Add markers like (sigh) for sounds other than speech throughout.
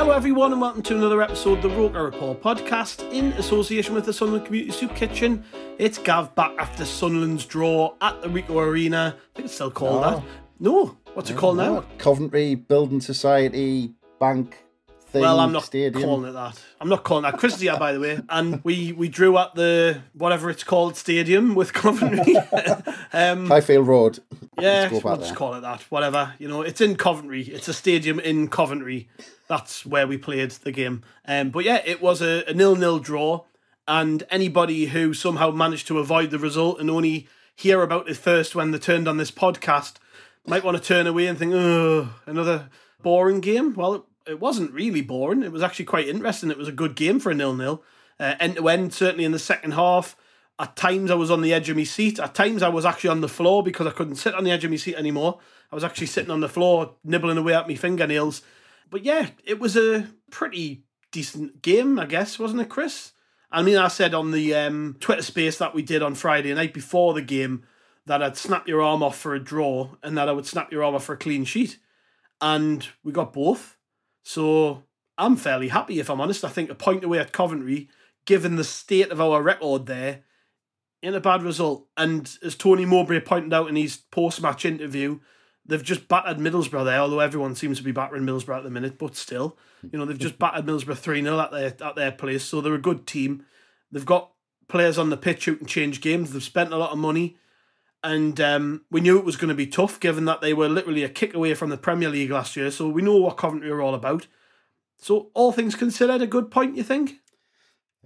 Hello, everyone, and welcome to another episode of the Roker Report podcast in association with the Sunderland Community Soup Kitchen. It's Gav back after Sunderland's draw at the Ricoh Arena. I think it's still called No. that. No, what's it called now? Coventry Building Society Bank thing. Well, I'm not stadium. calling it that. I'm not calling that. Chris is by the way, and we we drew at the whatever it's called stadium with (laughs) Coventry. um, Highfield Road. yeah, Let's we'll just call it that. Whatever. You know, it's in Coventry. It's a stadium in Coventry. That's where we played the game. Um, but yeah, it was a, a nil-nil draw, and anybody who somehow managed to avoid the result and only hear about it first when they turned on this podcast might want to turn away and think, oh, another boring game. Well, it, wasn't really boring. It was actually quite interesting. It was a good game for a nil-nil. Uh, end to end, certainly in the second half. At times I was on the edge of my seat. At times I was actually on the floor because I couldn't sit on the edge of my seat anymore. I was actually sitting on the floor, nibbling away at my fingernails. But yeah, it was a pretty decent game, I guess, wasn't it, Chris? I mean, I said on the um, Twitter space that we did on Friday night before the game that I'd snap your arm off for a draw and that I would snap your arm off for a clean sheet. And we got both. So I'm fairly happy, if I'm honest. I think a point away at Coventry, given the state of our record there, in a bad result. And as Tony Mowbray pointed out in his post match interview, they've just battered Middlesbrough there, although everyone seems to be battering Middlesbrough at the minute, but still, you know, they've just (laughs) battered Middlesbrough 3 0 at their, at their place. So they're a good team. They've got players on the pitch who can change games. They've spent a lot of money. And um, we knew it was going to be tough, given that they were literally a kick away from the Premier League last year. So we know what Coventry are all about. So, all things considered, a good point, you think?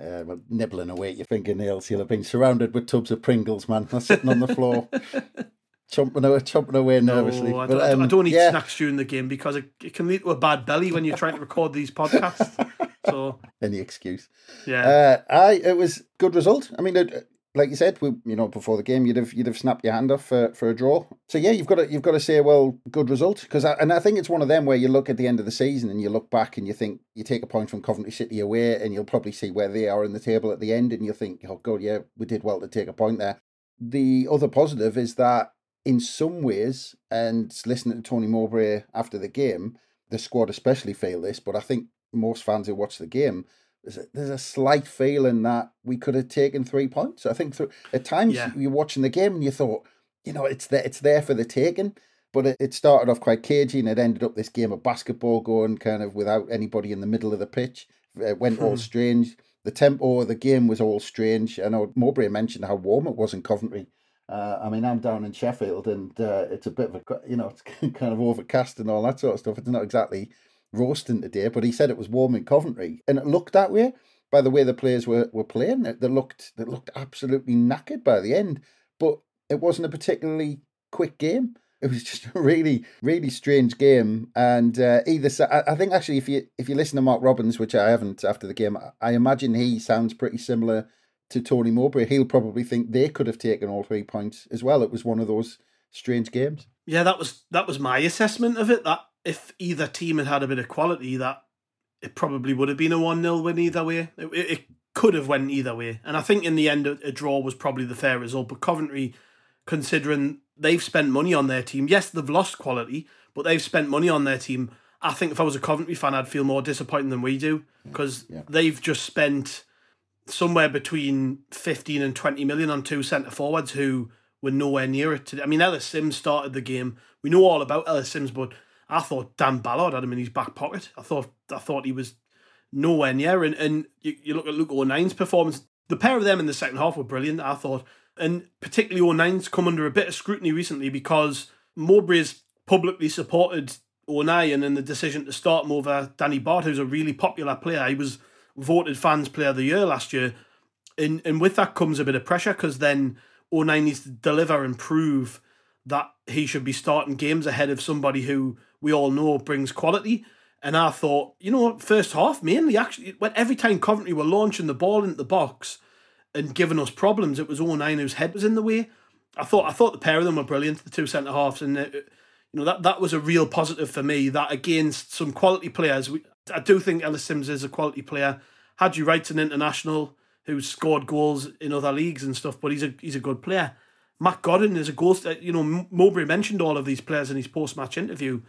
Uh, well, nibbling away at your fingernails. You'll have been surrounded with tubs of Pringles, man. Not sitting on the floor, (laughs) chomping away, chomping away nervously. No, I But, don't, I don't- I um, don't eat yeah. snacks during the game because it, it can lead to a bad belly when you're trying to record these podcasts. (laughs) So, Any excuse. yeah. Uh, I it was good result. I mean, it, like you said, we, you know, before the game, you'd have you'd have snapped your hand off for, for a draw. So yeah, you've got to you've got to say, well, good result because and I think it's one of them where you look at the end of the season and you look back and you think you take a point from Coventry City away and you'll probably see where they are in the table at the end and you'll think, oh god, yeah, we did well to take a point there. The other positive is that in some ways, and listening to Tony Mowbray after the game, the squad especially feel this, but I think most fans who watch the game there's a, there's a slight feeling that we could have taken three points. I think through, at times Yeah. you're watching the game and you thought, you know, it's there, it's there for the taking. But it, it started off quite cagey and it ended up this game of basketball going kind of without anybody in the middle of the pitch. It went all strange. The tempo of the game was all strange. I know Mowbray mentioned how warm it was in Coventry. Uh, I mean, I'm down in Sheffield and uh, it's a bit of a, you know, it's (laughs) kind of overcast and all that sort of stuff. It's not exactly roasting today, but he said it was warm in Coventry, and it looked that way by the way the players were, were playing. They looked they looked absolutely knackered by the end, but it wasn't a particularly quick game. It was (laughs) just a really really strange game, and uh, either I, I think actually if you if you listen to Mark Robins, which I haven't after the game, I- I imagine he sounds pretty similar to Tony Mowbray. He'll probably think they could have taken all three points as well. It was one of those strange games. Yeah, that was that was my assessment of it. That if either team had had a bit of quality, that it probably would have been a one 0 win either way. It, it, could have went either way, and I think in the end, a, a draw was probably the fair result. But Coventry, considering they've spent money on their team, yes, they've lost quality, but they've spent money on their team. I think if I was a Coventry fan, I'd feel more disappointed than we do because yeah. they've just spent somewhere between 15 and 20 million on two centre forwards who were nowhere near it. Today. I mean, Ellis Simms started the game. We know all about Ellis Simms, but I thought Dan Ballard had him in his back pocket. I thought I thought he was nowhere near. And, and you, you look at Luke O'Nien's performance, the pair of them in the second half were brilliant, I thought. And particularly O'Nien's come under a bit of scrutiny recently because Mowbray's publicly supported O'Nien in the decision to start him over Danny Batth, who's a really popular player. He was voted fans player of the year last year. And, and with that comes a bit of pressure because then O'Nien needs to deliver and prove that he should be starting games ahead of somebody who we all know brings quality. And I thought, you know, first half mainly actually when every time Coventry were launching the ball into the box and giving us problems, it was oh O'Nien whose head was in the way. I thought I thought the pair of them were brilliant, the two centre halves, and it, you know that that was a real positive for me. That against some quality players, we, I do think Ellis Simms is a quality player. Haji Wright's an international who's scored goals in other leagues and stuff, but he's a he's a good player. Matt Godden is a goal. Uh, you know, Mowbray mentioned all of these players in his post match interview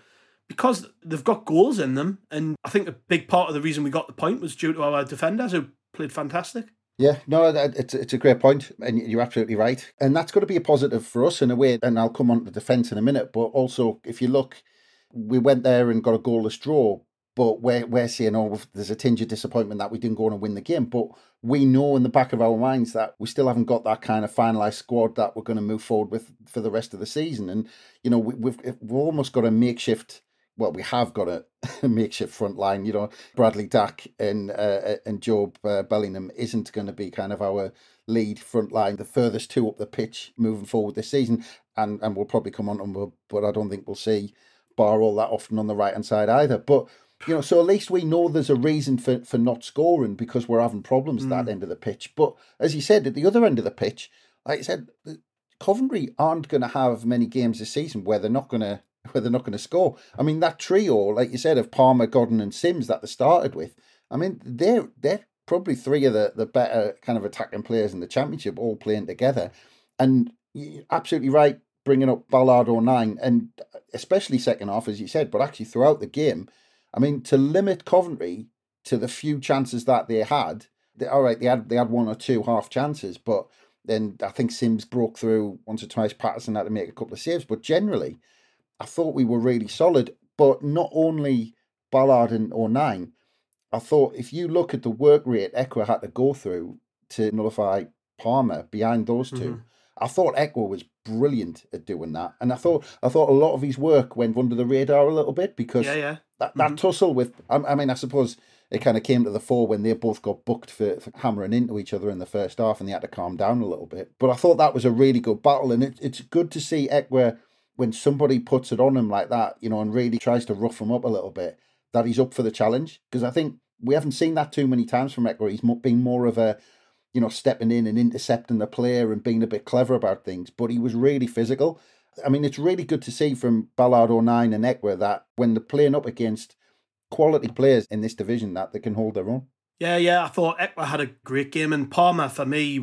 because they've got goals in them, and I think a big part of the reason we got the point was due to our defenders who played fantastic. Yeah, no, it's it's a great point, and you're absolutely right, and that's got to be a positive for us in a way. And I'll come on to the defence in a minute, but also if you look, we went there and got a goalless draw, but we're we're saying, oh, there's a tinge of disappointment that we didn't go on and win the game, but we know in the back of our minds that we still haven't got that kind of finalised squad that we're going to move forward with for the rest of the season, and you know we, we've we've almost got a makeshift well, we have got a, (laughs) makeshift front line. You know, Bradley Dack and uh, and Jobe uh, Bellingham isn't going to be kind of our lead front line, the furthest two up the pitch moving forward this season, and and we'll probably come on and but I don't think we'll see Ba all that often on the right hand side either. But you know, so at least we know there's a reason for for not scoring because we're having problems mm. at that end of the pitch. But as you said, at the other end of the pitch, like I said, Coventry aren't going to have many games this season where they're not going to (laughs) where they're not going to score. I mean, that trio, like you said, of Palmer, Godden, and Simms that they started with. I mean, they're they're probably three of the, the better kind of attacking players in the championship, all playing together. And you're absolutely right, bringing up Ballard O'Nien, and uh, especially second half, as you said, but actually throughout the game. I mean, to limit Coventry to the few chances that they had. They, all right, they had they had one or two half chances, but then I think Simms broke through once or twice. Patterson had to make a couple of saves, but generally, I thought we were really solid. But not only Ballard and O'Nien, I thought if you look at the work rate Ekwah had to go through to nullify Palmer behind those 2 mm-hmm. I thought Ekwah was brilliant at doing that, and I thought I thought a lot of his work went under the radar a little bit because yeah, yeah. that that mm-hmm. tussle with I, I, mean I suppose it kind of came to the fore when they both got booked for, for, hammering into each other in the first half, and they had to calm down a little bit. But I thought that was a really good battle, and it, it's good to see Ekwah when somebody puts it on him like that, you know, and really tries to rough him up a little bit, that he's up for the challenge. Because I think we haven't seen that too many times from Ekwah. He's been more of a, you know, stepping in and intercepting the player and being a bit clever about things. But he was really physical. I mean, it's really good to see from Ballard O'Nien and Ekwah that when they're playing up against quality players in this division, that they can hold their own. Yeah, yeah. I thought Ekwah had a great game, and Palmer for me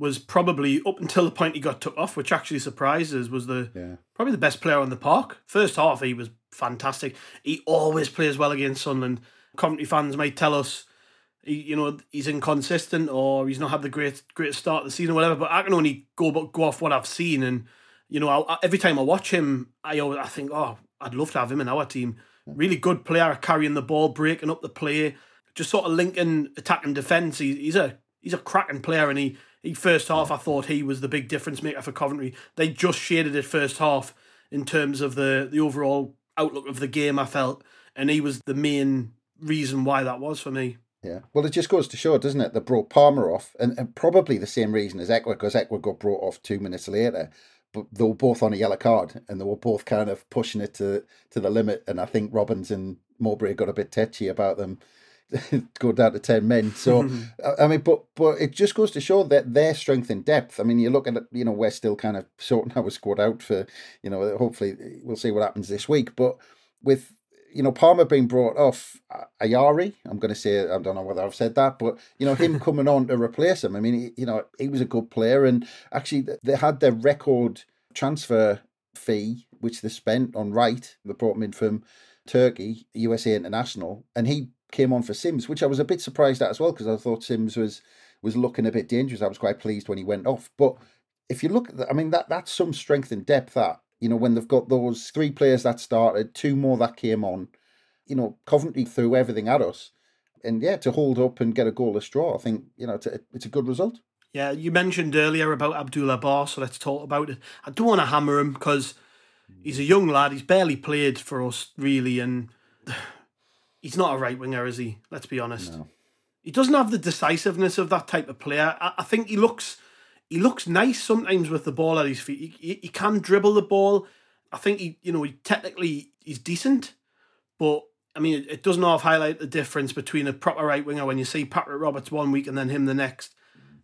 was probably up until the point he got took off, which actually surprises, was the yeah. probably the best player on the park. First half, he was fantastic. He always plays well against Sunderland. Coventry fans might tell us, he, you know, he's inconsistent or he's not had the great great start of the season or whatever. But I can only go go off what I've seen, and you know, I, every time I watch him, I always, I think, oh, I'd love to have him in our team. Really good player, carrying the ball, breaking up the play, just sort of linking attack and defence. He, he's a he's a cracking player, and he he first half I thought he was the big difference maker for Coventry. They just shaded it first half in terms of the the overall outlook of the game. I felt, and he was the main reason why that was for me. Yeah, well, it just goes to show, doesn't it? They brought Palmer off, and, and probably the same reason as Ekwah, because Ekwah got brought off two minutes later. But they were both on a yellow card, and they were both kind of pushing it to to the limit. And I think Robins and Mowbray got a bit tetchy about them (laughs) go down to 10 men. So, (laughs) I mean, but but it just goes to show that their strength in depth. I mean, you look at you know, we're still kind of sorting (laughs) our squad out for, you know, hopefully we'll see what happens this week. But with, you know, Palmer being brought off Ayari, I'm going to say, I don't know whether I've said that, but, you know, him coming on to replace him. I mean, he, you know, he was a good player. And actually, they had their record transfer fee, which they spent on Wright. They brought him in from Turkey, USA International, and he came on for Simms, which I was a bit surprised at as well because I thought Simms was was looking a bit dangerous. I was quite pleased when he went off. But if you look at that, I mean, that that's some strength and depth. That you know, when they've got those three players that started, two more that came on, you know, Coventry threw everything at us, and yeah, to hold up and get a goalless draw, I think you know it's a, it's a good result. Yeah, you mentioned earlier about Abdullah Ba, so let's talk about it. I don't want to hammer him because he's a young lad. He's barely played for us, really, and he's not a right winger, is he? Let's be honest. No. He doesn't have the decisiveness of that type of player. I, I think he looks he looks nice sometimes with the ball at his feet. He, he, he can dribble the ball. I think he, you know, he technically he's decent, but I mean, it, it doesn't half highlight the difference between a proper right winger when you see Patrick Roberts one week and then him the next.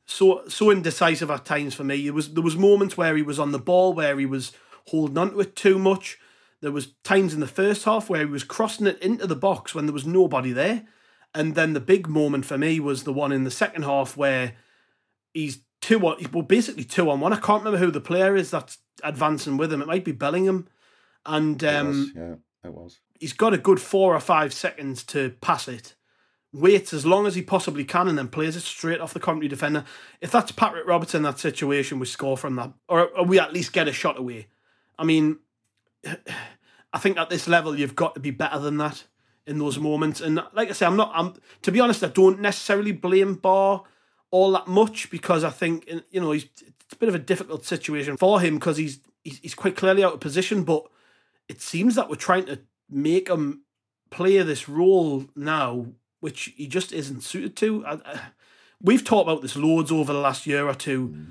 So so indecisive at times for me. It was there was moments where he was on the ball where he was holding on to it too much. There was times in the first half where he was crossing it into the box when there was nobody there. And then the big moment for me was the one in the second half where he's two on well basically two on one. I can't remember who the player is that's advancing with him. It might be Bellingham. And um, it was, yeah, it was. He's got a good four or five seconds to pass it. Waits as long as he possibly can and then plays it straight off the Coventry defender. If that's Patrick Roberts in that situation, we score from that, or, or we at least get a shot away. I mean, I think at this level you've got to be better than that in those moments. And like I say, I'm not. I'm to be honest, I don't necessarily blame Ba all that much because I think you know he's it's a bit of a difficult situation for him because he's, he's he's quite clearly out of position. But it seems that we're trying to make him play this role now, which he just isn't suited to. I, I, we've talked about this loads over the last year or two. Mm.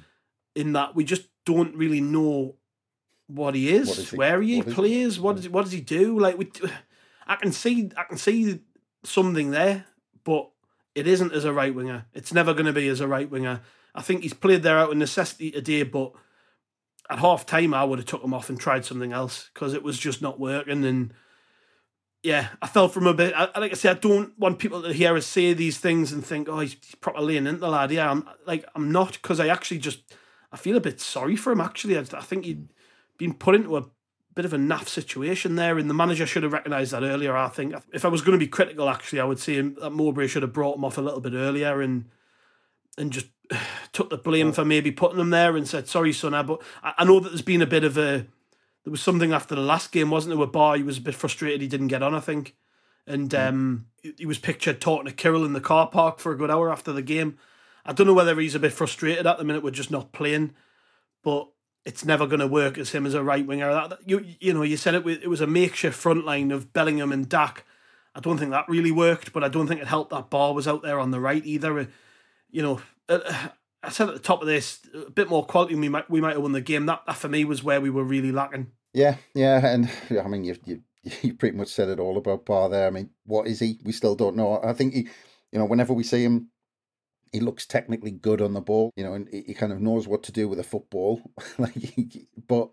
In that we just don't really know what he is, what is he? where he what plays, what does what does he do? Like we, I can see I can see something there, but it isn't as a right winger. It's never going to be as a right winger. I think he's played there out of necessity today, but at half time I would have took him off and tried something else because it was just not working. And yeah, I fell from a bit. I, like I said, I don't want people to hear us say these things and think, oh, he's, he's properly laying into the lad. Yeah, I'm like I'm not because I actually just I feel a bit sorry for him. Actually, I, I think he hmm. Been put into a bit of a naff situation there, and the manager should have recognised that earlier. I think if I was going to be critical, actually, I would say that Mowbray should have brought him off a little bit earlier and and just (sighs) took the blame for maybe putting him there and said, "Sorry, son." But I, know that there's been a bit of a there was something after the last game, wasn't there? Where Ba he was a bit frustrated he didn't get on. I think, and um, he was pictured talking to Kyril in the car park for a good hour after the game. I don't know whether he's a bit frustrated at the minute we're just not playing, but it's never going to work as him as a right winger. That you you know you said it it was a makeshift front line of Bellingham and Dack. I don't think that really worked, but I don't think it helped that Ba was out there on the right either. You know, uh, I said at the top of this, a bit more quality. We might we might have won the game. That, that for me was where we were really lacking. Yeah, yeah, and I mean you you (laughs) you pretty much said it all about Ba there. I mean, what is he? We still don't know. I think he, you know, whenever we see him he looks technically good on the ball, you know, and he kind of knows what to do with a football. (laughs) like, but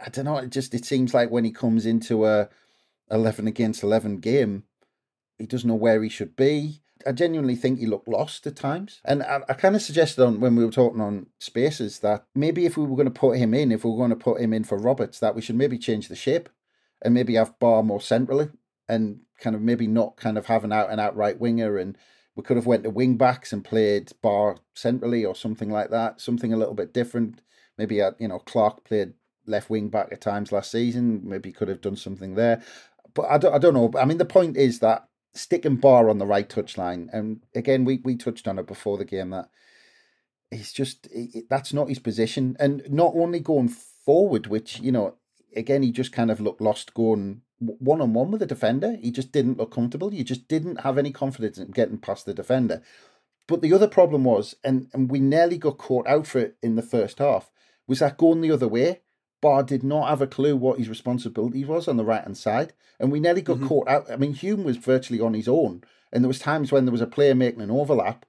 I don't know. It just it seems like when he comes into a eleven against eleven game, he doesn't know where he should be. I genuinely think he looked lost at times. And I, I kind of suggested on when we were talking on spaces that maybe if we were going to put him in, if we were going to put him in for Roberts, that we should maybe change the shape and maybe have Ba more centrally and kind of maybe not kind of have an out and out right winger and we could have went to wing backs and played Ba centrally or something like that. Something a little bit different. Maybe uh, you know Clarke played left wing back at times last season. Maybe could have done something there. But I don't, I don't know. I mean, the point is that sticking Ba on the right touchline, and again, we, we touched on it before the game that he's just that's not his position, and not only going forward, which you know, again, he just kind of looked lost going one on one with the defender. He just didn't look comfortable. You just didn't have any confidence in getting past the defender. But the other problem was, and, and we nearly got caught out for it in the first half, was that going the other way. Ba did not have a clue what his responsibility was on the right hand side, and we nearly got mm-hmm. caught out. I mean, Hume was virtually on his own, and there was times when there was a player making an overlap,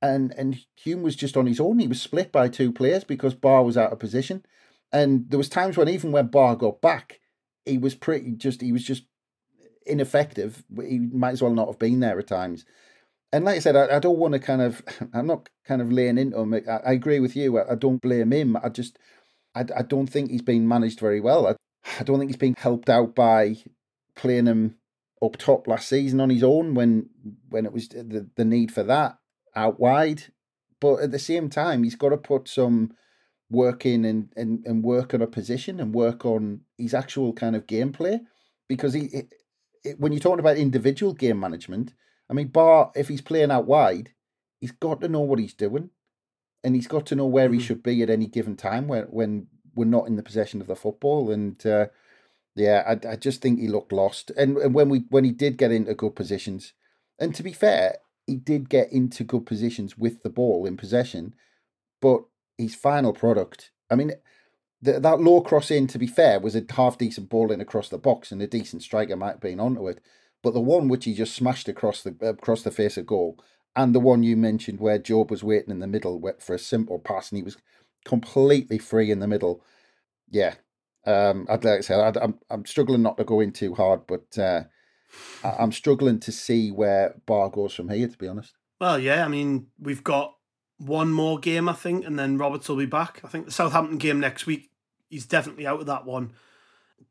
and and Hume was just on his own. He was split by two players because Ba was out of position, and there was times when even when Ba got back, he was pretty just he was just ineffective. He might as well not have been there at times. And like I said, I, I don't want to kind of (laughs) I'm not kind of laying into him. I, I agree with you. I, I, don't blame him. I just I, I don't think he's been managed very well. I, I don't think he's been helped out by playing him up top last season on his own when when it was the, the need for that out wide. but at the same time, he's got to put some work in and, and, and work on a position and work on his actual kind of gameplay. Because he, it, it, when you're talking about individual game management, I mean, Ba, if he's playing out wide, he's got to know what he's doing, and he's got to know where mm-hmm. he should be at any given time when when we're not in the possession of the football. And uh, yeah, I, I just think he looked lost. And and when we when he did get into good positions, and to be fair, he did get into good positions with the ball in possession, but his final product, I mean, the, that low cross in, to be fair, was a half decent ball in across the box, and a decent striker might have been onto it. But the one which he just smashed across the across the face of goal, and the one you mentioned where Jobe was waiting in the middle for a simple pass, and he was completely free in the middle. Yeah, um, I'd like to say i am I'm struggling not to go in too hard, but uh, I'm struggling to see where Ba goes from here. To be honest. Well, yeah, I mean we've got one more game, I think, and then Roberts will be back. I think the Southampton game next week, he's definitely out of that one.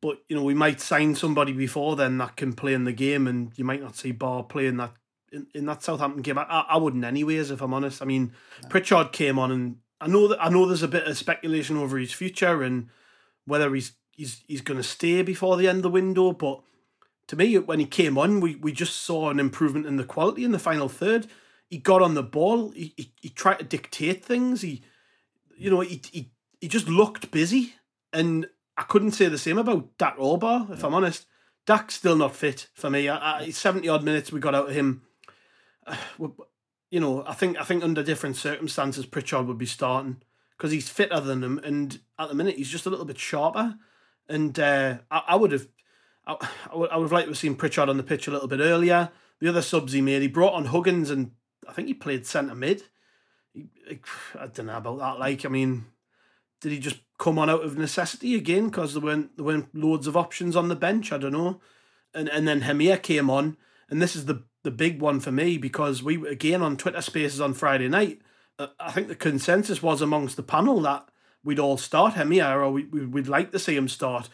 But you know, we might sign somebody before then that can play in the game, and you might not see Ba playing that in, in that Southampton game. I, I wouldn't, anyways, if I'm honest. I mean, Pritchard came on, and I know that I know there's a bit of speculation over his future and whether he's he's he's going to stay before the end of the window. But to me, when he came on, we we just saw an improvement in the quality in the final third he got on the ball. He, he, he tried to dictate things. He, you know, he, he, he just looked busy. And I couldn't say the same about Dack or Ba, if I'm honest. Dack's still not fit for me. I, I, 70 odd minutes we got out of him. (sighs) Uh, you know, I think I think under different circumstances, Pritchard would be starting because he's fitter than him, and at the minute he's just a little bit sharper. And uh, I, I would have, I, I would, I would have liked to have seen Pritchard on the pitch a little bit earlier. The other subs he made, he brought on Huggins and I think he played centre mid. He, I don't know about that. Like, I mean, did he just come on out of necessity again because there weren't there weren't loads of options on the bench? I don't know. And and then Hemir came on, and this is the the big one for me because we again on Twitter Spaces on Friday night. Uh, I think the consensus was amongst the panel that we'd all start Hemir or we, we'd like to see him start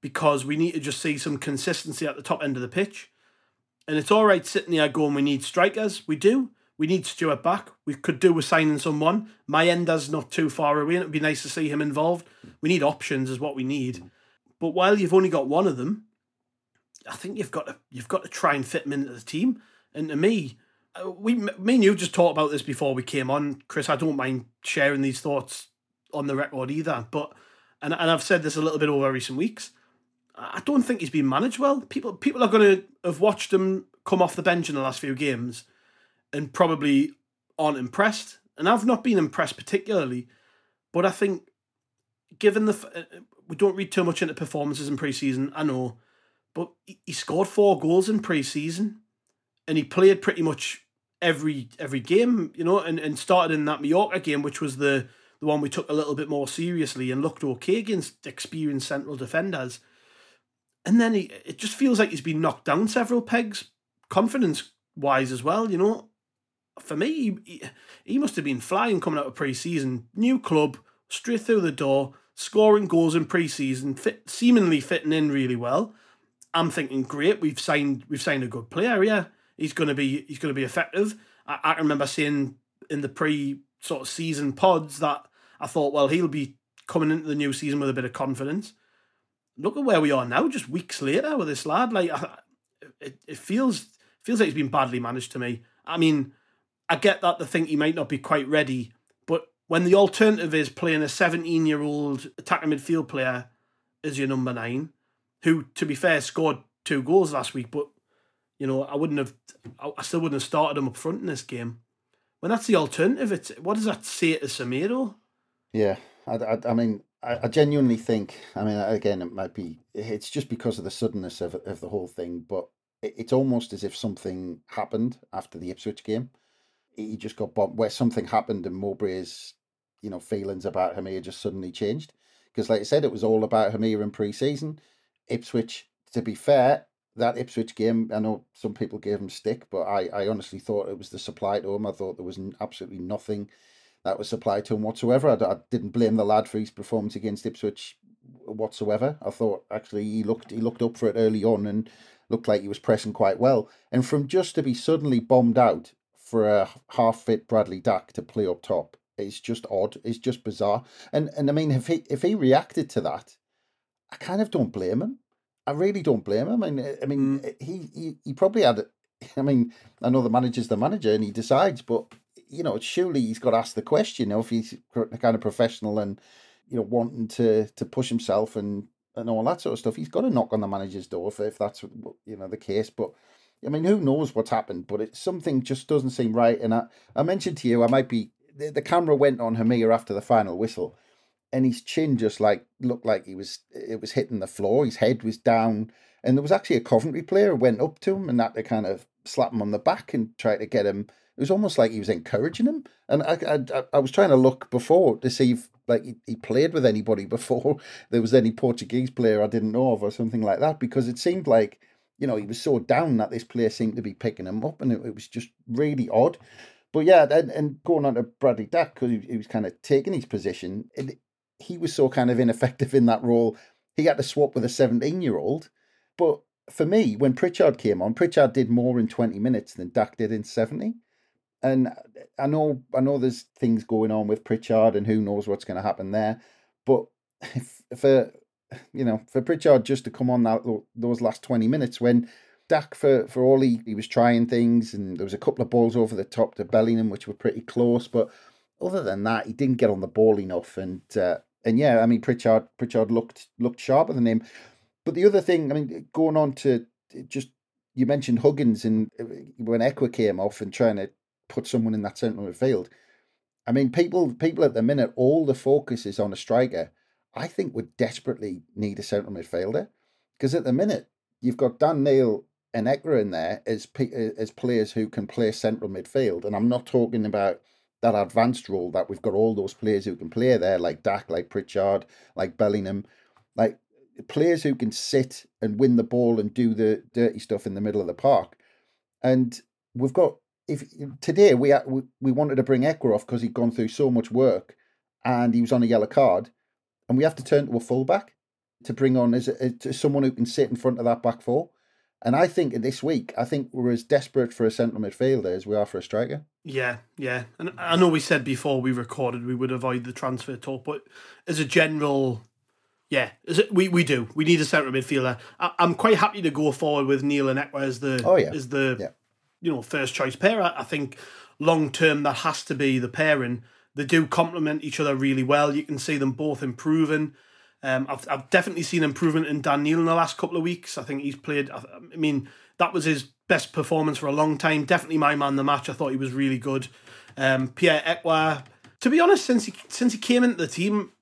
because we need to just see some consistency at the top end of the pitch. And it's all right sitting there going, we need strikers. We do. We need Stewart back. We could do with signing someone. Mayenda's not too far away, and it'd be nice to see him involved. We need options, is what we need. But while you've only got one of them, I think you've got to you've got to try and fit him into the team. And to me, uh, we me and you just talked about this before we came on, Chris. I don't mind sharing these thoughts on the record either. But and and I've said this a little bit over recent weeks. I don't think he's been managed well. People people are going to have watched him come off the bench in the last few games and probably aren't impressed. And I've not been impressed particularly, but I think given the uh, we don't read too much into performances in preseason, I know, but he scored four goals in preseason, and he played pretty much every every game, you know, and, and started in that Mallorca game, which was the the one we took a little bit more seriously and looked okay against experienced central defenders. And then he, it just feels like he's been knocked down several pegs, confidence wise as well, you know for me, he, he must have been flying coming out of pre-season. New club, straight through the door, scoring goals in pre-season, fit, seemingly fitting in really well. I'm thinking, great, we've signed we've signed a good player. Yeah, he's gonna be he's gonna be effective. I, I remember saying in the pre sort of season pods that I thought, well, he'll be coming into the new season with a bit of confidence. Look at where we are now, just weeks later with this lad. Like, it, it feels feels like he's been badly managed to me. I mean, I get that they think he might not be quite ready, but when the alternative is playing a 17 year old attacking midfield player as your number nine, who, to be fair, scored two goals last week, but you know, I wouldn't have, I still wouldn't have started him up front in this game. When that's the alternative, it's what does that say to Semedo? Yeah, I, I, I mean, I, I, genuinely think, I mean, again, it might be, it's just because of the suddenness of, of the whole thing, but it, it's almost as if something happened after the Ipswich game he just got bumped where something happened and Mowbray's you know feelings about Hemir just suddenly changed. Because like I said it was all about Hemir in pre-season. Ipswich to be fair that Ipswich game I know some people gave him stick but I, I honestly thought it was the supply to him. I thought there was absolutely nothing that was supplied to him whatsoever. I, I didn't blame the lad for his performance against Ipswich whatsoever. I thought actually he looked he looked up for it early on and looked like he was pressing quite well. And from just to be suddenly bombed out for a half fit Bradley Dack to play up top. It's just odd. It's just bizarre. And and I mean, if he if he reacted to that, I kind of don't blame him. I really don't blame him. I mean, I mean, mm. he, he he probably had. (laughs) I mean, I know the manager's the manager and he decides, but you know, surely he's got to ask the question. You know, if he's a kind of professional and you know wanting to to push himself and and all that sort of stuff, he's got to knock on the manager's door if, if that's you know the case. But I mean, who knows what's happened? But it something just doesn't seem right. And I I mentioned to you, I might be the, the camera went on Hemir after the final whistle, and his chin just like looked like he was it was hitting the floor. His head was down, and there was actually a Coventry player went up to him and that to kind of slap him on the back and try to get him. It was almost like he was encouraging him. And I I, I was trying to look before to see if like he, he played with anybody (laughs) before there was any Portuguese player I didn't know of or something like that because it seemed like you know he was so down that this player seemed to be picking him up and it, it was just really odd. But yeah, and, and going on to Bradley Dack because he, he, was kind of taking his position, it, he was so kind of ineffective in that role. He had to swap with a 17 year old. But for me, when Pritchard came on, Pritchard did more in 20 minutes than Dack did in 70. And I know I know there's things going on with Pritchard and who knows what's going to happen there. But (laughs) for you know, for Pritchard just to come on that those last 20 minutes when Dack, for, for all he, he was trying things, and there was a couple of balls over the top to Bellingham, which were pretty close. But other than that, he didn't get on the ball enough. And uh, and yeah, I mean Pritchard Pritchard looked looked sharper than him. But the other thing, I mean, going on to just you mentioned Huggins and uh, when Ekwah came off and trying to put someone in that central midfield. I mean, people people at the minute, all the focus is on a striker. I think would desperately need a central midfielder because at the minute you've got Dan Neil and Ekwah in there as uh, as players who can play central midfield, and I'm not talking about that advanced role that we've got all those players who can play there, like Dack, like Pritchard, like Bellingham, like players who can sit and win the ball and do the dirty stuff in the middle of the park. And we've got if today we we, we wanted to bring Ekwah off because he'd gone through so much work and he was on a yellow card, and we have to turn to a fullback to bring on as, a, as someone who can sit in front of that back four. And I think this week, I think we're as desperate for a central midfielder as we are for a striker. Yeah, yeah. And I know we said before we recorded we would avoid the transfer talk, but as a general, yeah, it, we, we do. We need a central midfielder. I, am quite happy to go forward with Neil and Ekwah as the oh, yeah. as the yeah. you know first choice pair. I, I think long term that has to be the pairing. They do complement each other really well. You can see them both improving. Um, I've, I've definitely seen improvement in Dan Neil in the last couple of weeks. I think he's played. I, mean, that was his best performance for a long time. Definitely my man the match. I thought he was really good. Um, Pierre Ekwah, to be honest, since he since he came into the team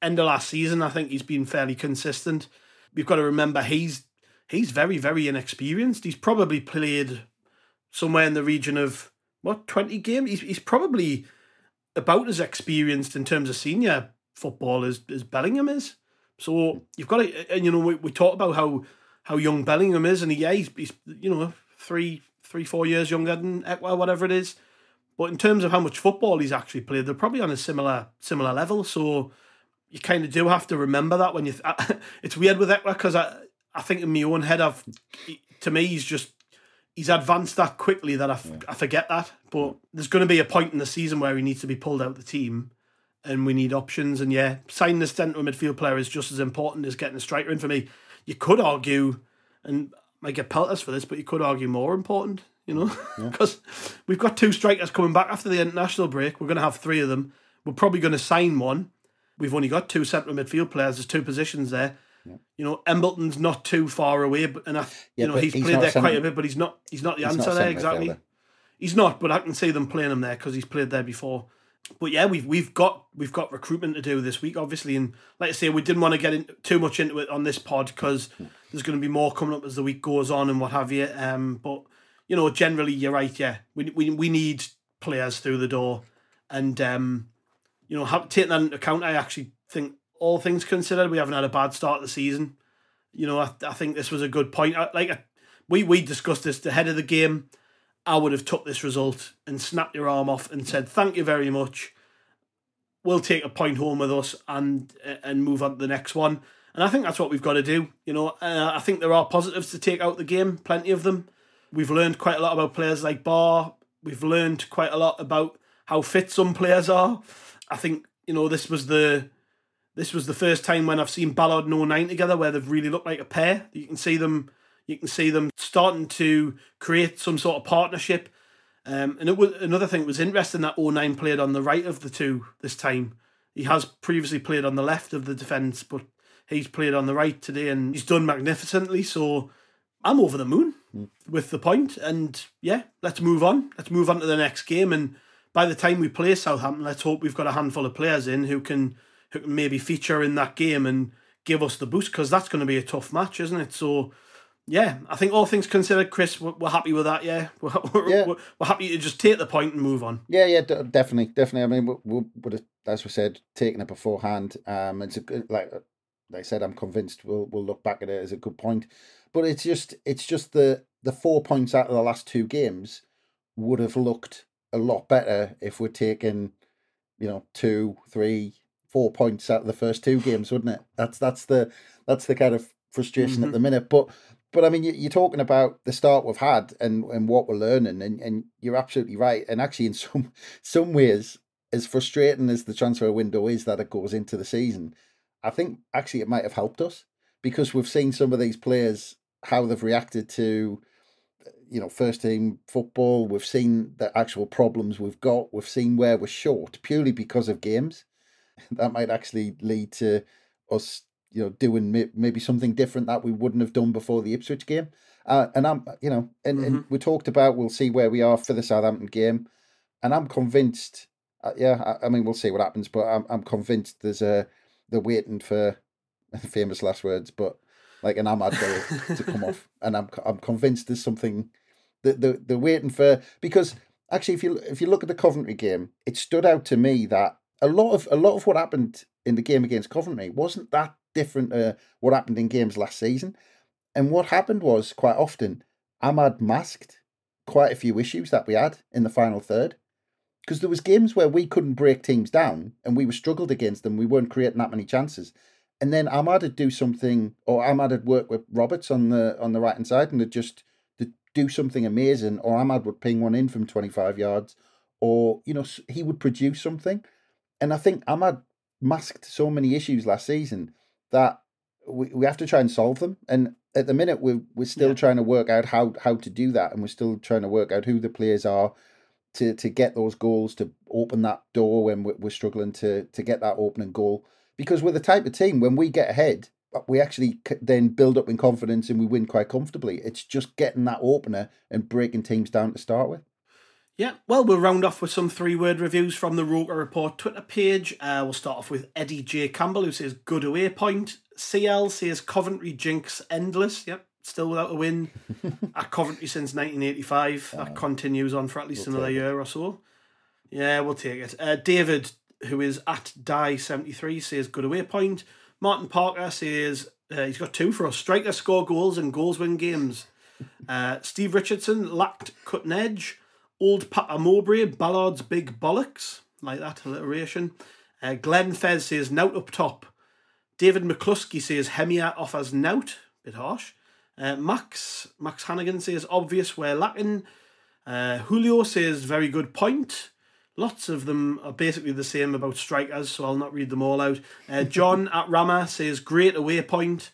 end of last season, I think he's been fairly consistent. We've got to remember he's he's very very inexperienced. He's probably played somewhere in the region of what twenty games. He's he's probably about as experienced in terms of senior football as, as Bellingham is. So you've got to, and you know, we, we talked about how how young Bellingham is, and he, yeah, he's, he's you know three three four years younger than Ekwah, whatever it is. But in terms of how much football he's actually played, they're probably on a similar similar level. So you kind of do have to remember that when you. Th- (laughs) it's weird with Ekwah because I I think in my own head I've to me he's just he's advanced that quickly that I, f- yeah. I forget that. But there's going to be a point in the season where he needs to be pulled out of the team and we need options. And yeah, signing the central midfield player is just as important as getting a striker in for me. You could argue, and I get pelters for this, but you could argue more important, you know, because yeah. (laughs) we've got two strikers coming back after the international break. We're going to have three of them. We're probably going to sign one. We've only got two central midfield players. There's two positions there. Yeah. You know, Embleton's not too far away, but and I, yeah, you know he's, he's played there quite a bit, but he's not he's not the he's answer not there exactly. Midfielder. He's not, but I can see them playing him there because he's played there before but yeah, we've we've got we've got recruitment to do this week, obviously, and like I say, we didn't want to get in, too much into it on this pod because there's going to be more coming up as the week goes on and what have you. Um, but you know, generally, you're right. Yeah, we we we need players through the door, and um, you know, have, taking that into account, I actually think all things considered, we haven't had a bad start of the season. You know, I, I think this was a good point. Like we we discussed this ahead of the game. I would have took this result and snapped your arm off and said, "Thank you very much. We'll take a point home with us and and move on to the next one." And I think that's what we've got to do. You know, uh, I think there are positives to take out the game, plenty of them. We've learned quite a lot about players like Ba, we've learned quite a lot about how fit some players are. I think you know this was the this was the first time when I've seen Ballard and O'Nien together where they've really looked like a pair. You can see them you can see them starting to create some sort of partnership. Um, and it was another thing that was interesting that O'Nien played on the right of the two this time. He has previously played on the left of the defence, but he's played on the right today and he's done magnificently. So I'm over the moon mm. with the point. And yeah, let's move on. Let's move on to the next game. And by the time we play Southampton, let's hope we've got a handful of players in who can who can maybe feature in that game and give us the boost because that's going to be a tough match, isn't it? So yeah, I think all things considered, Chris, we're, we're happy with that. Yeah, (laughs) we're, we're, yeah. We're, we're, happy to just take the point and move on. Yeah, yeah, d- definitely, definitely. I mean, we would have, as we said, taken it beforehand. Um, it's a good, like they said, I'm convinced we'll we'll look back at it as a good point. But it's just, it's just the the four points out of the last two games would have looked a lot better if we're taking, you know, two, three, four points out of the first two games, wouldn't it? That's that's the that's the kind of frustration mm-hmm. at the minute. But but I mean, you're talking about the start we've had and, and what we're learning, and, and you're absolutely right. And actually, in some (laughs) some ways, as frustrating as the transfer window is that it goes into the season, I think actually it might have helped us because we've seen some of these players how they've reacted to, you know, first team football. We've seen the actual problems we've got. We've seen where we're short purely because of games. That might actually lead to us you know, doing maybe something different that we wouldn't have done before the Ipswich game. Uh, and I'm, you know, and, mm-hmm. and we talked about we'll see where we are for the Southampton game, and I'm convinced. Uh, yeah, I, I, mean we'll see what happens, but I'm I'm convinced there's a they're waiting for (laughs) famous last words, but like an Amad goal to come off, (laughs) and I'm I'm convinced there's something that they're, they're waiting for because actually if you if you look at the Coventry game, it stood out to me that a lot of a lot of what happened in the game against Coventry wasn't that different to what happened in games last season. And what happened was quite often Amad masked quite a few issues that we had in the final third. Because there was games where we couldn't break teams down and we were struggled against them. We weren't creating that many chances. And then Amad would do something or Amad would work with Roberts on the on the right hand side and they'd just to do something amazing, or Amad would ping one in from twenty five yards, or you know, he would produce something. And I think Amad masked so many issues last season that we, we have to try and solve them. And at the minute, we're, we're still yeah. trying to work out how, how to do that. And we're still trying to work out who the players are to, to get those goals, to open that door when we're, we're struggling to, to get that opening goal. Because we're the type of team, when we get ahead, uh, we actually then build up in confidence and we win quite comfortably. It's just getting that opener and breaking teams down to start with. Yeah, well, we'll round off with some three word reviews from the Roker Report Twitter page. Uh, we'll start off with Eddie J. Campbell, who says, Good away point. CL says, Coventry jinx endless. Yep, still without a win (laughs) at Coventry since 1985. That continues on for at least we'll another year or so. Yeah, we'll take it. Uh, David, who is at Die73, says, Good away point. Martin Parker says, uh, He's got two for us. Striker score goals and goals win games. Uh, Steve Richardson lacked cutting edge. Old Papa Mowbray, Ballard's Big Bollocks, like that alliteration. Uh, Glenn Fez says Nout up top. David McCluskey says Hemir offers Nout, bit harsh. Uh, Max Max Hannigan says obvious where lacking. Uh, Julio says very good point. Lots of them are basically the same about strikers, so I'll not read them all out. Uh, John (laughs) at Rama says great away point.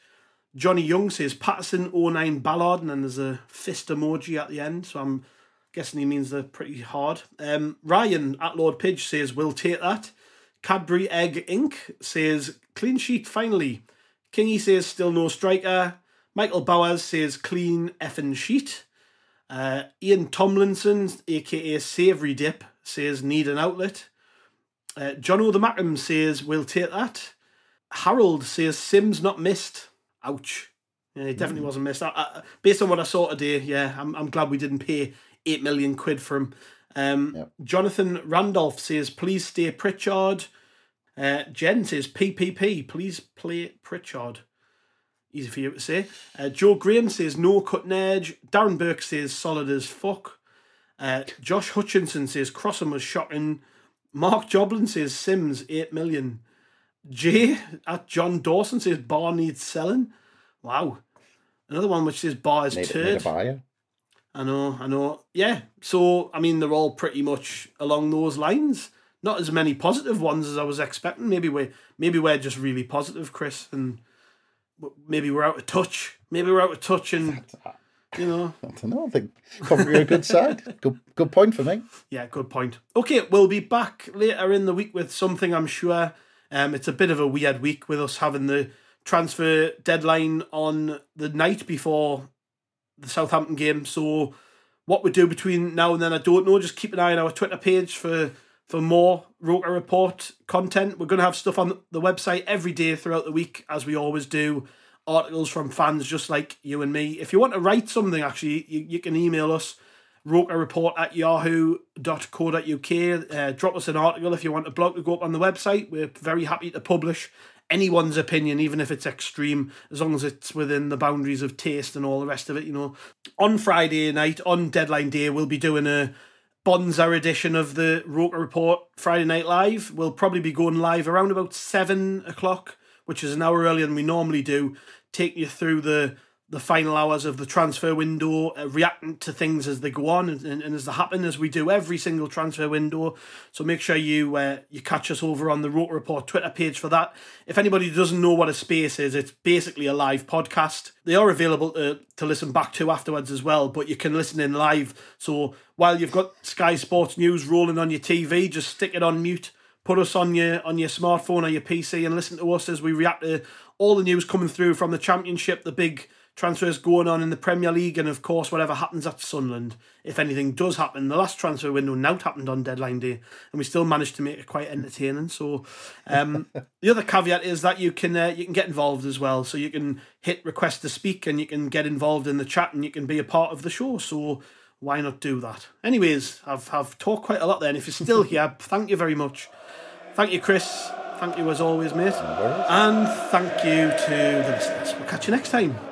Johnny Young says Patterson O'Nien Ballard, and then there's a fist emoji at the end, so I'm Guessing he means they're pretty hard. Um, Ryan at Lord Pidge says, We'll take that. Cadbury Egg Inc. says, Clean sheet finally. Kingy says, Still no striker. Michael Bowers says, Clean effing sheet. Uh, Ian Tomlinson, aka Savoury Dip, says, Need an outlet. Uh, John O. the Mackem says, We'll take that. Harold says, Simms not missed. Ouch. Yeah, it definitely mm. wasn't missed. I, I, based on what I saw today, yeah, I'm, I'm glad we didn't pay 8 million quid for him. Um, yep. Jonathan Randolph says, please stay Pritchard. Uh, Jen says, PPP, please play Pritchard. Easy for you to say. Uh, Joe Graham says, no cutting edge. Darren Burke says, solid as fuck. Uh, Josh Hutchinson says, Crossan was shocking. Mark Joblin says, Simms, 8 million. Jay at John Dawson says, Ba needs selling. Wow. Another one which says, Ba is need, turd. Need a buyer. I know, I know. Yeah. So I mean, they're all pretty much along those lines. Not as many positive ones as I was expecting. Maybe we maybe we're just really positive, Chris, and maybe we're out of touch. Maybe we're out of touch, and you know. I don't know. I think are a good side. Good, good point for me. Yeah, good point. Okay, we'll be back later in the week with something. I'm sure. Um, it's a bit of a weird week with us having the transfer deadline on the night before the Southampton game. So what we do between now and then, I don't know. Just keep an eye on our Twitter page for for more Roker Report content. We're going to have stuff on the website every day throughout the week, as we always do. Articles from fans just like you and me. If you want to write something, actually, you, you can email us rokerreport at yahoo.co.uk. Uh, drop us an article if you want a blog to go up on the website. We're very happy to publish anyone's opinion, even if it's extreme, as long as it's within the boundaries of taste and all the rest of it, you know. On Friday night, on deadline day, we'll be doing a Bonza edition of the Roker Report Friday Night Live. We'll probably be going live around about seven o'clock, which is an hour earlier than we normally do, taking you through the the final hours of the transfer window, uh, reacting to things as they go on and, and, as they happen, as we do every single transfer window. So make sure you uh, you catch us over on the Roker Report Twitter page for that. If anybody doesn't know what a space is, it's basically a live podcast. They are available to, to listen back to afterwards as well, but you can listen in live. So while you've got Sky Sports News rolling on your TV, just stick it on mute. Put us on your on your smartphone or your PC and listen to us as we react to all the news coming through from the championship, the big transfers going on in the Premier League, and of course, whatever happens at Sunderland, if anything does happen. The last transfer window now happened on deadline day, and we still managed to make it quite entertaining. So, um, (laughs) the other caveat is that you can uh, you can get involved as well. So you can hit request to speak, and you can get involved in the chat, and you can be a part of the show. So. Why not do that? Anyways, I've, I've talked quite a lot there, and if you're still (laughs) here, thank you very much. Thank you, Chris. Thank you as always, mate. And thank you to the listeners. We'll catch you next time.